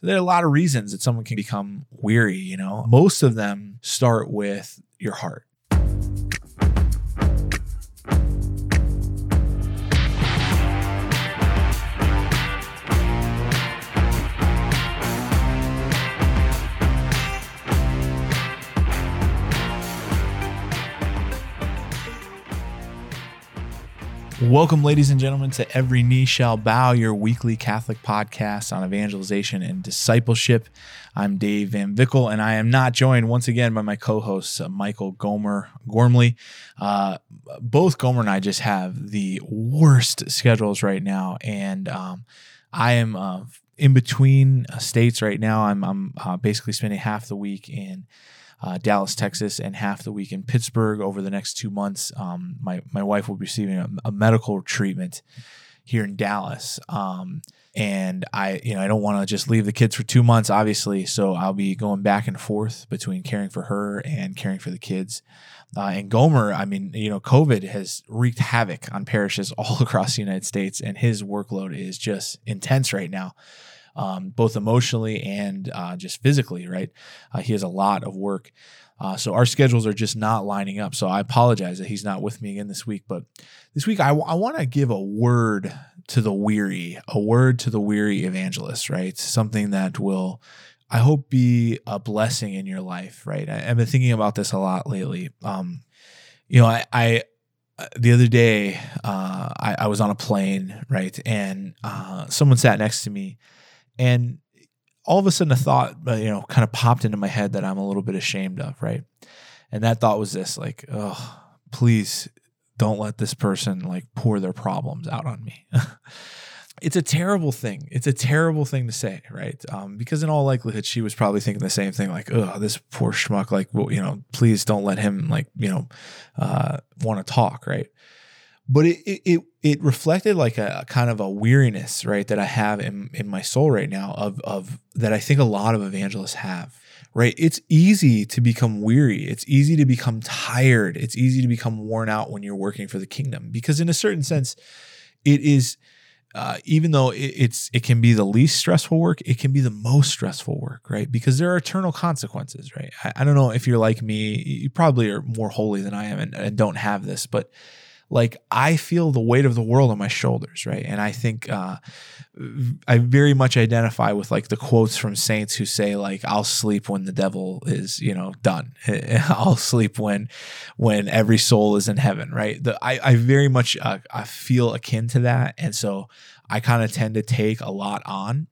there are a lot of reasons that someone can become weary, you know. Most of them start with your heart. Welcome, ladies and gentlemen, to Every Knee Shall Bow, your weekly Catholic podcast on evangelization and discipleship. I'm Dave Van Vickle, and I am not joined once again by my co hosts, uh, Michael Gomer Gormley. Uh, both Gomer and I just have the worst schedules right now, and um, I am uh, in between states right now. I'm, I'm uh, basically spending half the week in uh, Dallas, Texas, and half the week in Pittsburgh over the next two months. Um, my my wife will be receiving a, a medical treatment here in Dallas. Um, and I, you know, I don't want to just leave the kids for two months, obviously. So I'll be going back and forth between caring for her and caring for the kids. Uh, and Gomer, I mean, you know, COVID has wreaked havoc on parishes all across the United States, and his workload is just intense right now um, both emotionally and uh, just physically, right? Uh, he has a lot of work. Uh, so our schedules are just not lining up. So I apologize that he's not with me again this week. But this week, I, w- I want to give a word to the weary, a word to the weary evangelist, right? Something that will, I hope, be a blessing in your life, right? I, have been thinking about this a lot lately. Um, you know, I, I the other day, uh, I, I, was on a plane, right, and uh, someone sat next to me, and all of a sudden, a thought, uh, you know, kind of popped into my head that I'm a little bit ashamed of, right? And that thought was this like, oh, please don't let this person like pour their problems out on me. it's a terrible thing. It's a terrible thing to say, right? Um, because in all likelihood, she was probably thinking the same thing, like, "Oh, this poor schmuck. Like, well, you know, please don't let him, like, you know, uh, want to talk, right?" But it, it it reflected like a, a, kind of a weariness right that i have in, in my soul right now of of that i think a lot of evangelists have right it's easy to become weary it's easy to become tired it's easy to become worn out when you're working for the kingdom because in a certain sense it is uh, even though it, it's it can be the least stressful work, it can be the most stressful work, right? Because there are eternal consequences, right? I, I don't know if you're like me, you probably are more holy than I am and, and don't have this, but like I feel the weight of the world on my shoulders, right? And I think uh, I very much identify with like the quotes from saints who say like I'll sleep when the devil is you know done. I'll sleep when when every soul is in heaven, right? The, I I very much uh, I feel akin to that, and so I kind of tend to take a lot on,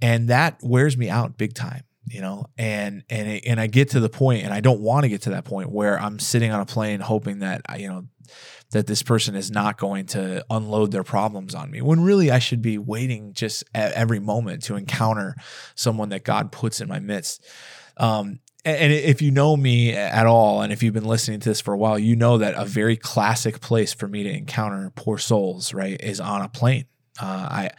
and that wears me out big time you know and and it, and I get to the point and I don't want to get to that point where I'm sitting on a plane hoping that I, you know that this person is not going to unload their problems on me when really I should be waiting just at every moment to encounter someone that God puts in my midst. Um, and if you know me at all, and if you've been listening to this for a while, you know that a very classic place for me to encounter poor souls, right, is on a plane. Uh, I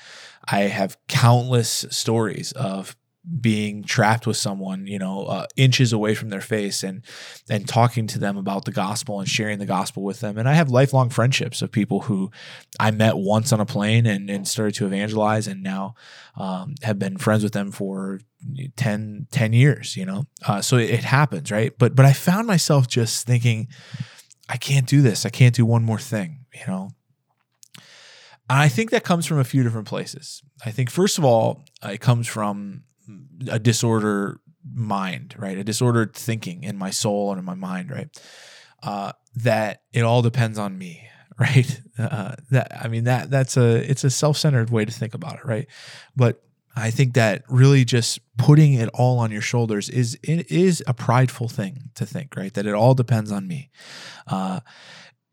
I have countless stories of being trapped with someone, you know, uh, inches away from their face and and talking to them about the gospel and sharing the gospel with them. And I have lifelong friendships of people who I met once on a plane and, and started to evangelize and now um, have been friends with them for 10, 10 years, you know. Uh, so it, it happens, right? But but I found myself just thinking, I can't do this. I can't do one more thing, you know. I think that comes from a few different places. I think, first of all, it comes from a disorder mind, right? A disordered thinking in my soul and in my mind, right? Uh, that it all depends on me, right? Uh, that I mean that that's a it's a self centered way to think about it, right? But I think that really just putting it all on your shoulders is it is a prideful thing to think, right? That it all depends on me. Uh,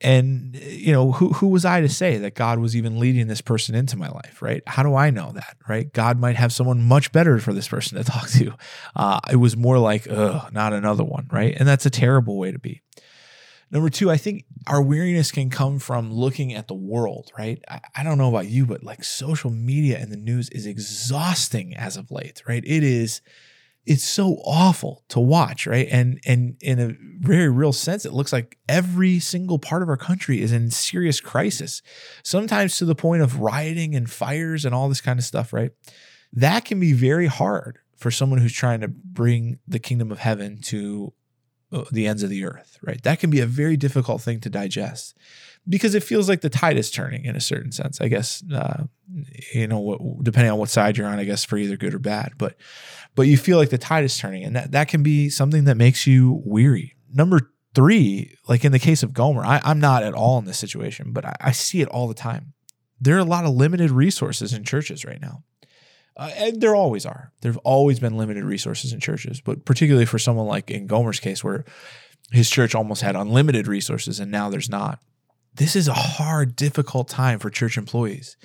and you know who who was i to say that god was even leading this person into my life right? How do i know that right? God might have someone much better for this person to talk to. Uh, it was more like ugh not another one right? And that's a terrible way to be. Number two i think our weariness can come from looking at the world right? I, I don't know about you but like social media and the news is exhausting as of late right? It is it's so awful to watch, right? And and in a very real sense, it looks like every single part of our country is in serious crisis, sometimes to the point of rioting and fires and all this kind of stuff, right? that can be very hard for someone who's trying to bring the kingdom of heaven to uh, the ends of the earth, right? That can be a very difficult thing to digest because it feels like the tide is turning in a certain sense. I guess uh, you know, depending on what side you're on, I guess for either good or bad. But but you feel like the tide is turning, and that that can be something that makes you weary. Number three, like in the case of Gomer, I, am not at all in this situation, but I, I, see it all the time. There are a lot of limited resources in churches right now. Uh, and there always are. There have always been limited resources in churches, but particularly for someone like in Gomer's case, where his church almost had unlimited resources and now there's not. This is a hard, difficult time for church employees.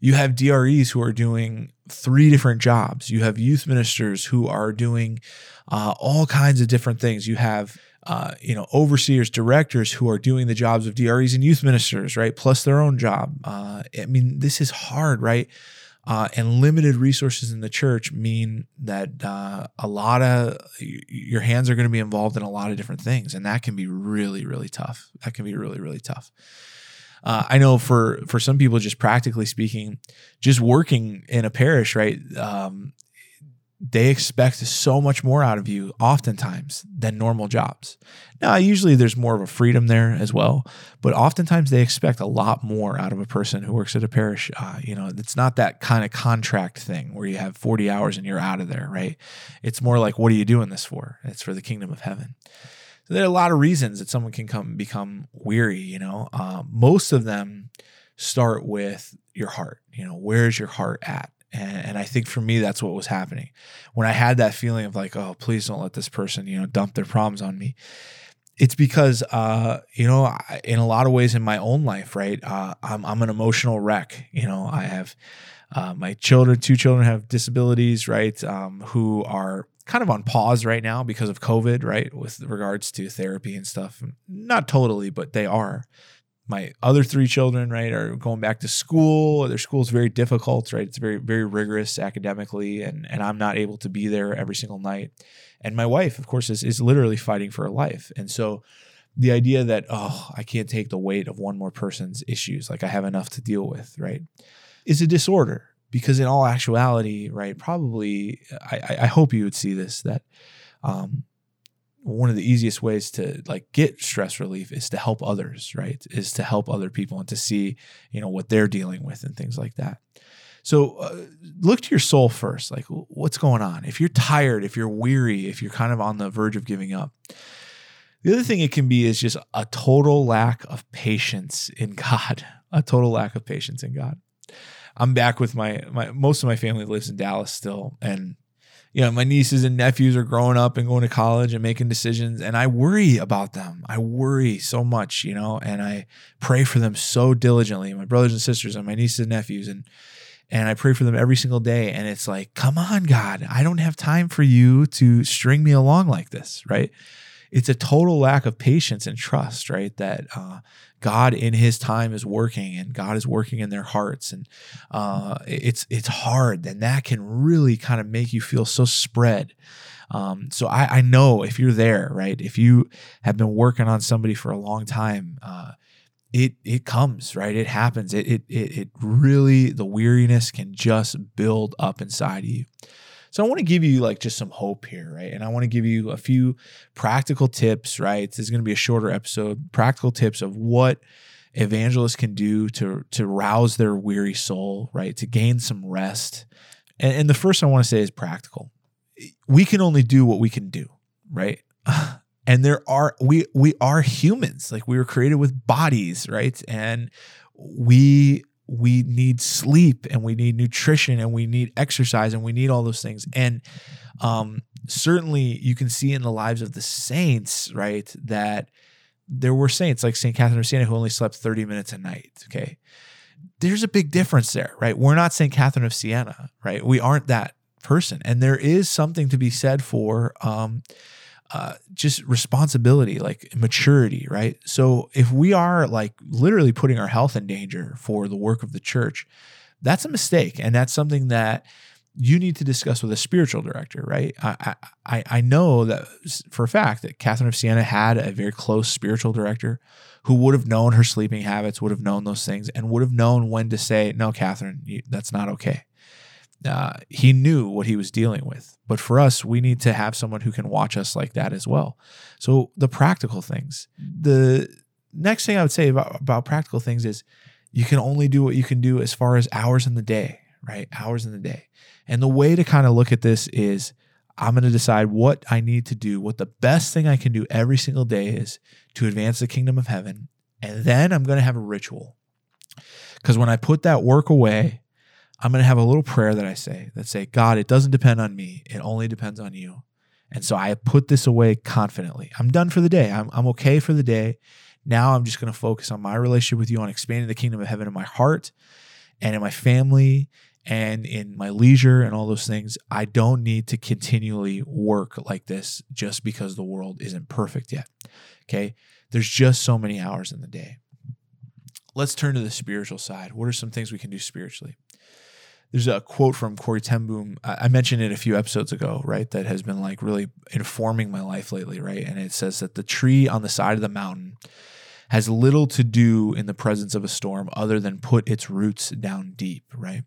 You have DREs who are doing three different jobs. You have youth ministers who are doing uh, all kinds of different things. You have uh, you know, overseers, directors who are doing the jobs of DREs and youth ministers, right? Plus their own job. Uh, I mean, this is hard, right? Uh, and limited resources in the church mean that uh, a lot of your hands are going to be involved in a lot of different things, and that can be really, really tough. That can be really, really tough. Uh, I know for for some people, just practically speaking, just working in a parish, right? Um, they expect so much more out of you oftentimes than normal jobs. Now, usually there's more of a freedom there as well, but oftentimes they expect a lot more out of a person who works at a parish. Uh, you know, it's not that kind of contract thing where you have 40 hours and you're out of there, right? It's more like, what are you doing this for? It's for the kingdom of heaven. So there are a lot of reasons that someone can come become weary. You know, uh, most of them start with your heart. You know, where's your heart at? And, and I think for me, that's what was happening. When I had that feeling of like, oh, please don't let this person, you know, dump their problems on me. It's because, uh, you know, in a lot of ways in my own life, right, uh, I'm, I'm an emotional wreck. You know, I have uh, my children, two children have disabilities, right, um, who are kind of on pause right now because of COVID, right, with regards to therapy and stuff. Not totally, but they are my other three children, right, are going back to school. Their school is very difficult, right? It's very, very rigorous academically, and and I'm not able to be there every single night. And my wife, of course, is is literally fighting for her life. And so the idea that, oh, I can't take the weight of one more person's issues, like I have enough to deal with, right, is a disorder. Because in all actuality, right, probably I, I hope you would see this that um, one of the easiest ways to like get stress relief is to help others right? Is to help other people and to see you know what they're dealing with and things like that. So uh, look to your soul first. Like what's going on? If you're tired if you're weary if you're kind of on the verge of giving up the other thing it can be is just a total lack of patience in god. A total lack of patience in god. I'm back with my my most of my family lives in dallas still and you know, my nieces and nephews are growing up and going to college and making decisions. And I worry about them. I worry so much, you know, and I pray for them so diligently, my brothers and sisters and my nieces and nephews. And and I pray for them every single day. And it's like, come on, God, I don't have time for you to string me along like this, right? It's a total lack of patience and trust, right? That uh, God in His time is working, and God is working in their hearts, and uh, it's it's hard, and that can really kind of make you feel so spread. Um, so I, I, know if you're there, right? If you have been working on somebody for a long time, uh, it it comes, right? It happens. It, it it it really the weariness can just build up inside of you. So I want to give you like just some hope here, right? And I want to give you a few practical tips, right? This is going to be a shorter episode. Practical tips of what evangelists can do to to rouse their weary soul, right? To gain some rest. And, and the first I want to say is practical. We can only do what we can do, right? and there are we we are humans like we were created with bodies right and we we need sleep and we need nutrition and we need exercise and we need all those things. And um, certainly you can see in the lives of the saints, right, that there were saints like St. Catherine of Siena who only slept 30 minutes a night. Okay. There's a big difference there, right? We're not St. Catherine of Siena, right? We aren't that person. And there is something to be said for um, uh, just responsibility, like maturity, right? So if we are like literally putting our health in danger for the work of the church, that's a mistake, and that's something that you need to discuss with a spiritual director, right? I I, I know that for a fact that Catherine of Siena had a very close spiritual director who would have known her sleeping habits, would have known those things, and would have known when to say, "No, Catherine, you, that's not okay." Uh, he knew what he was dealing with. But for us, we need to have someone who can watch us like that as well. So the practical things. The next thing I would say about, about practical things is you can only do what you can do as far as hours in the day, right? Hours in the day. And the way to kind of look at this is I'm going to decide what I need to do, what the best thing I can do every single day is to advance the kingdom of heaven. And then I'm going to have a ritual. Because when I put that work away, I'm going to have a little prayer that I say that say, God, it doesn't depend on me. It only depends on you. And so I put this away confidently. I'm done for the day. I'm, I'm okay for the day. Now I'm just going to focus on my relationship with you, on expanding the kingdom of heaven in my heart and in my family and in my leisure and all those things. I don't need to continually work like this just because the world isn't perfect yet. Okay. There's just so many hours in the day. Let's turn to the spiritual side. What are some things we can do spiritually? There's a quote from Corrie ten Boom. I mentioned it a few episodes ago, right? That has been like really informing my life lately, right? And it says that the tree on the side of the mountain has little to do in the presence of a storm other than put its roots down deep, right?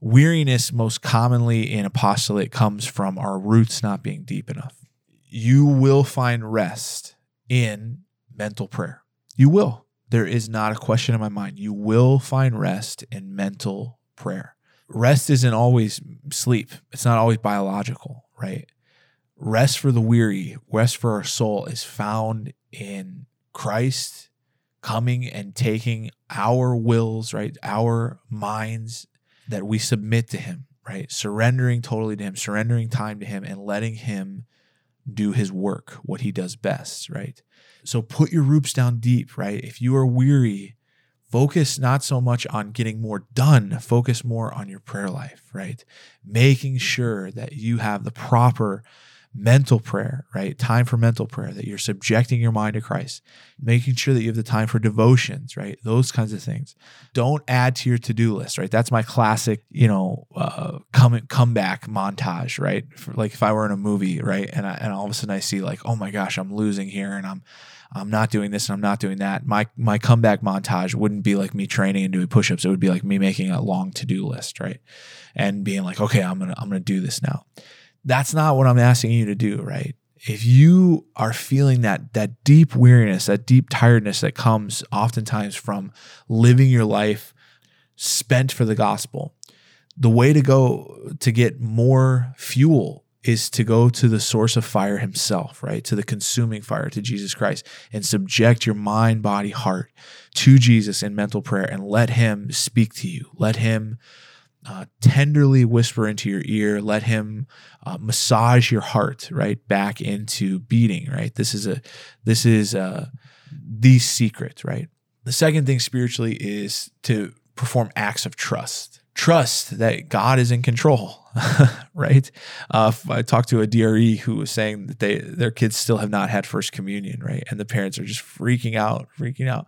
Weariness, most commonly in apostolate, comes from our roots not being deep enough. You will find rest in mental prayer. You will. There is not a question in my mind. You will find rest in mental prayer. Rest isn't always sleep, it's not always biological, right? Rest for the weary, rest for our soul is found in Christ coming and taking our wills, right? Our minds that we submit to Him, right? Surrendering totally to Him, surrendering time to Him, and letting Him do His work, what He does best, right? So put your roots down deep, right? If you are weary, focus not so much on getting more done, focus more on your prayer life, right? Making sure that you have the proper mental prayer, right? Time for mental prayer, that you're subjecting your mind to Christ, making sure that you have the time for devotions, right? Those kinds of things. Don't add to your to do list, right? That's my classic, you know, uh, come comeback montage, right? For, like if I were in a movie, right, and I, and all of a sudden I see like, oh my gosh, I'm losing here, and I'm I'm not doing this and I'm not doing that. My my comeback montage wouldn't be like me training and doing push-ups. It would be like me making a long to-do list, right? And being like, okay, I'm gonna I'm gonna do this now that's not what I'm asking you to do, right? If you are feeling that that deep weariness, that deep tiredness that comes oftentimes from living your life spent for the gospel, the way to go to get more fuel is to go to the source of fire himself, right? To the consuming fire, to Jesus Christ, and subject your mind, body, heart to Jesus in mental prayer and let him speak to you. Let him uh, tenderly whisper into your ear. Let him uh, massage your heart right back into beating. Right. This is a this is uh, the secret. Right. The second thing spiritually is to perform acts of trust trust that God is in control, right? Uh, I talked to a DRE who was saying that they their kids still have not had first communion, right? And the parents are just freaking out, freaking out.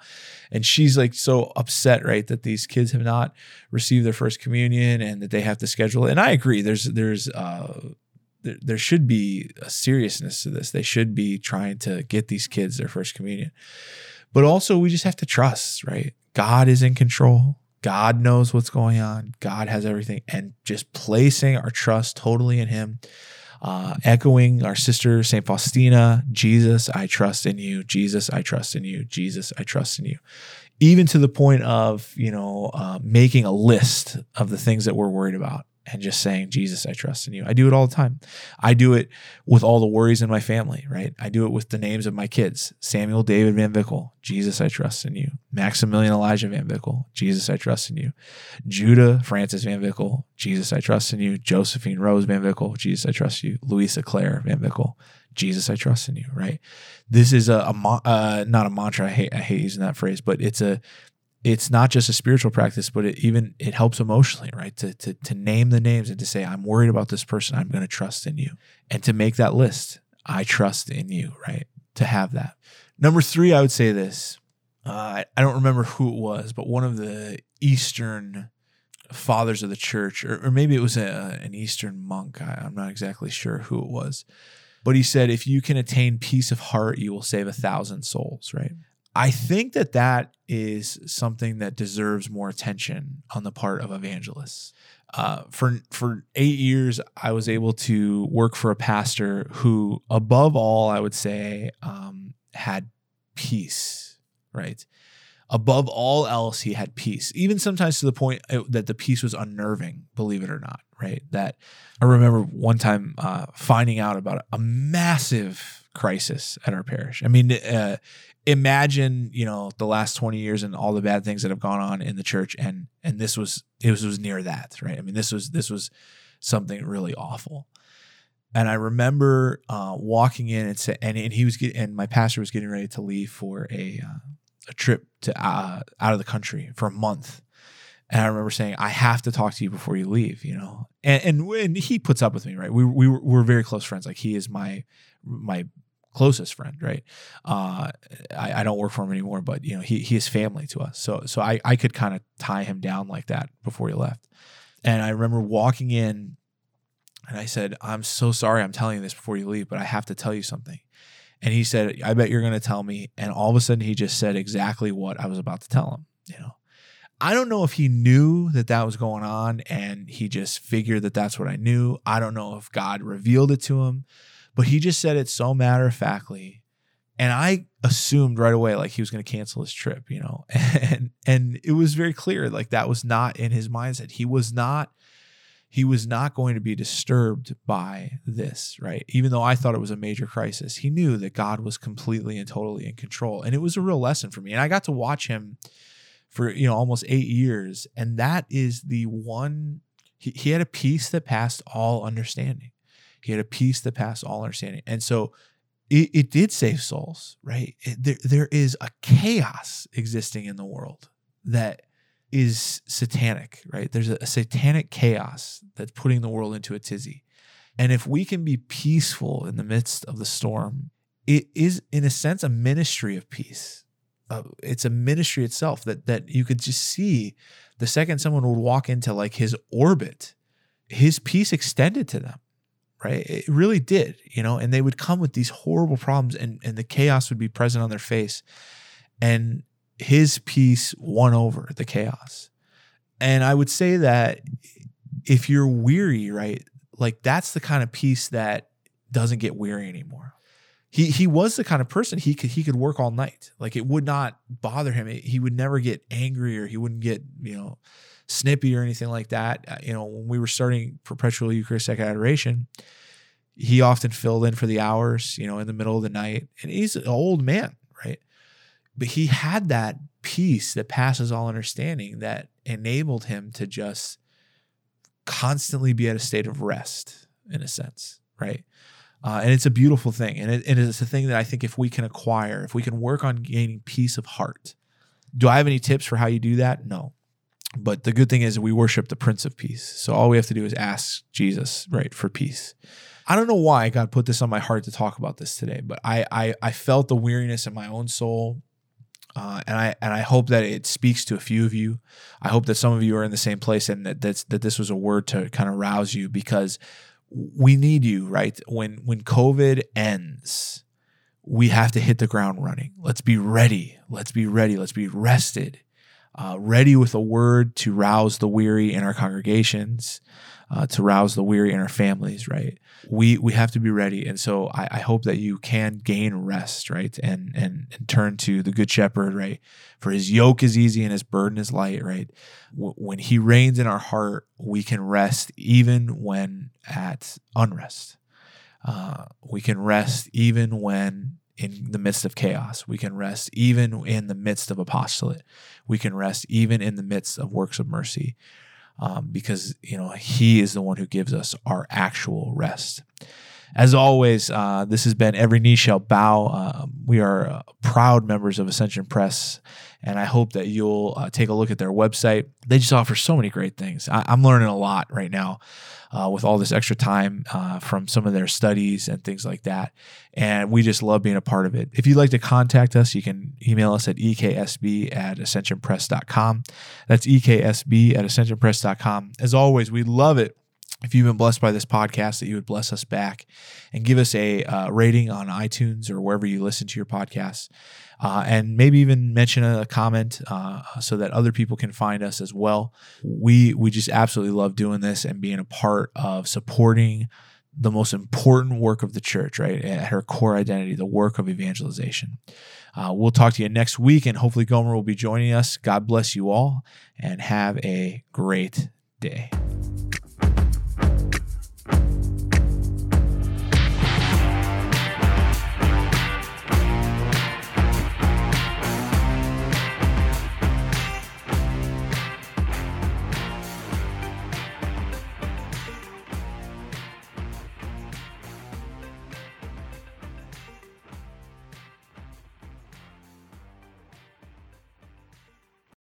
And she's like so upset, right, that these kids have not received their first communion and that they have to schedule it. And I agree. There's there's uh there, there should be a seriousness to this. They should be trying to get these kids their first communion. But also we just have to trust, right? God is in control God knows what's going on. God has everything. And just placing our trust totally in Him, uh, echoing our sister, St. Faustina Jesus, I trust in you. Jesus, I trust in you. Jesus, I trust in you. Even to the point of, you know, uh, making a list of the things that we're worried about and just saying, Jesus, I trust in you. I do it all the time. I do it with all the worries in my family, right? I do it with the names of my kids Samuel David Van Vickle, Jesus, I trust in you. Maximilian Elijah Van Vickle, Jesus, I trust in you. Judah Francis Van Vickle, Jesus, I trust in you. Josephine Rose Van Vickle, Jesus, I trust you. Louisa Claire Van Vickle, Jesus, I trust in you, right? This is a, a uh, not a mantra. I hate, I hate using that phrase, but it's a, it's not just a spiritual practice, but it even it helps emotionally, right? To to to name the names and to say, I'm worried about this person, I'm to trust in you, and to make that list, I trust in you, right? To have that. Number three, I would say this. Uh, I don't remember who it was, but one of the Eastern fathers of the church, or, or maybe it was a, an Eastern monk. I, I'm not exactly sure who it was, but he said, if you can attain peace of heart, you will save a thousand souls, right? I think that that is something that deserves more attention on the part of evangelists. uh, for for eight years, I was able to work for a pastor who, above all, I would say, um, had peace. Right, above all else, he had peace. Even sometimes to the point uh, that the peace was unnerving. Believe it or not, right? That I remember one time uh, finding out about a massive crisis at our parish. I mean, uh, imagine you know the last 20 years and all the bad things that have gone on in the church and and this was it was, was near that right i mean this was this was something really awful and i remember uh, walking in and, and and he was getting and my pastor was getting ready to leave for a uh, a trip to uh, out of the country for a month and I remember saying, I have to talk to you before you leave, you know? And, and when he puts up with me, right? We, we were, we were very close friends. Like he is my, my closest friend, right? Uh, I, I, don't work for him anymore, but you know, he he is family to us. So so I I could kind of tie him down like that before he left. And I remember walking in, and I said, "I'm so sorry, I'm telling you this before you leave, but I have to tell you something." And he said, "I bet you're going to tell me." And all of a sudden, he just said exactly what I was about to tell him. You know. I don't know if he knew that that was going on and he just figured that that's what I knew. I don't know if God revealed it to him. But he just said it so matter of factly. And I assumed right away like he was going to cancel his trip, you know. And and it was very clear like that was not in his mindset. He was not he was not going to be disturbed by this, right? Even though I thought it was a major crisis, he knew that God was completely and totally in control. And it was a real lesson for me. And I got to watch him for, you know, almost 8 years, and that is the one he, he had a peace that passed all understanding. He had a peace that passed all understanding. And so it, it did save souls, right? It, there, there is a chaos existing in the world that is satanic, right? There's a, a satanic chaos that's putting the world into a tizzy. And if we can be peaceful in the midst of the storm, it is, in a sense, a ministry of peace. Uh, it's a ministry itself that that you could just see the second someone would walk into like his orbit, his peace extended to them right? It really did, you know, and they would come with these horrible problems and, and the chaos would be present on their face. And his peace won over the chaos. And I would say that if you're weary, right, like that's the kind of peace that doesn't get weary anymore. He he was the kind of person he could he could work all night. Like it would not bother him. He would never get angry or he wouldn't get, you know, snippy or anything like that. Uh, you know, when we were starting perpetual Eucharistic adoration, he often filled in for the hours, you know, in the middle of the night. And he's an old man, right? But he had that peace that passes all understanding that enabled him to just constantly be at a state of rest, in a sense, right? Uh, and it's a beautiful thing. And it, it is a thing that I think if we can acquire, if we can work on gaining peace of heart. Do I have any tips for how you do that? No. But the good thing is we worship the Prince of Peace. So all we have to do is ask Jesus, right, for peace. I don't know why God put this on my heart to talk about this today, but I I, I felt the weariness in my own soul. Uh, and I and I hope that it speaks to a few of you. I hope that some of you are in the same place and that that's, that this was a word to kind of rouse you because we need you, right? When when COVID ends, we have to hit the ground running. Let's be ready. Let's be ready. Let's be rested uh, ready with a word to rouse the weary in our congregations, uh, to rouse the weary in our families, right? We we have to be ready, and so I, I, hope that you can gain rest, right, and, and and turn to the Good Shepherd, right? For His yoke is easy and His burden is light, right? W- when He reigns in our heart, we can rest even when at unrest. Uh, we can rest even when in the midst of chaos. We can rest even in the midst of apostolate. We can rest even in the midst of works of mercy um, because, you know, He is the one who gives us our actual rest. As always, uh, this has been Every Knee Shall Bow. Uh, we are uh, proud members of Ascension Press, and I hope that you'll uh, take a look at their website. They just offer so many great things. I- I'm learning a lot right now with all this extra time from some of their studies and things like that. And we just love being a part of it. If you'd like to contact us, you can email us at eksb at ascensionpress.com. That's eksb at ascensionpress.com. As always, we love it if you've been blessed by this podcast, that you would bless us back and give us a uh, rating on iTunes or wherever you listen to your podcasts. Uh, and maybe even mention a, comment uh, so that other people can find us as well. We we just absolutely love doing this and being a part of supporting the most important work of the church, right? At her core identity, the work of evangelization. Uh, we'll talk to you next week, and hopefully Gomer will be joining us. God bless you all, and have a great day.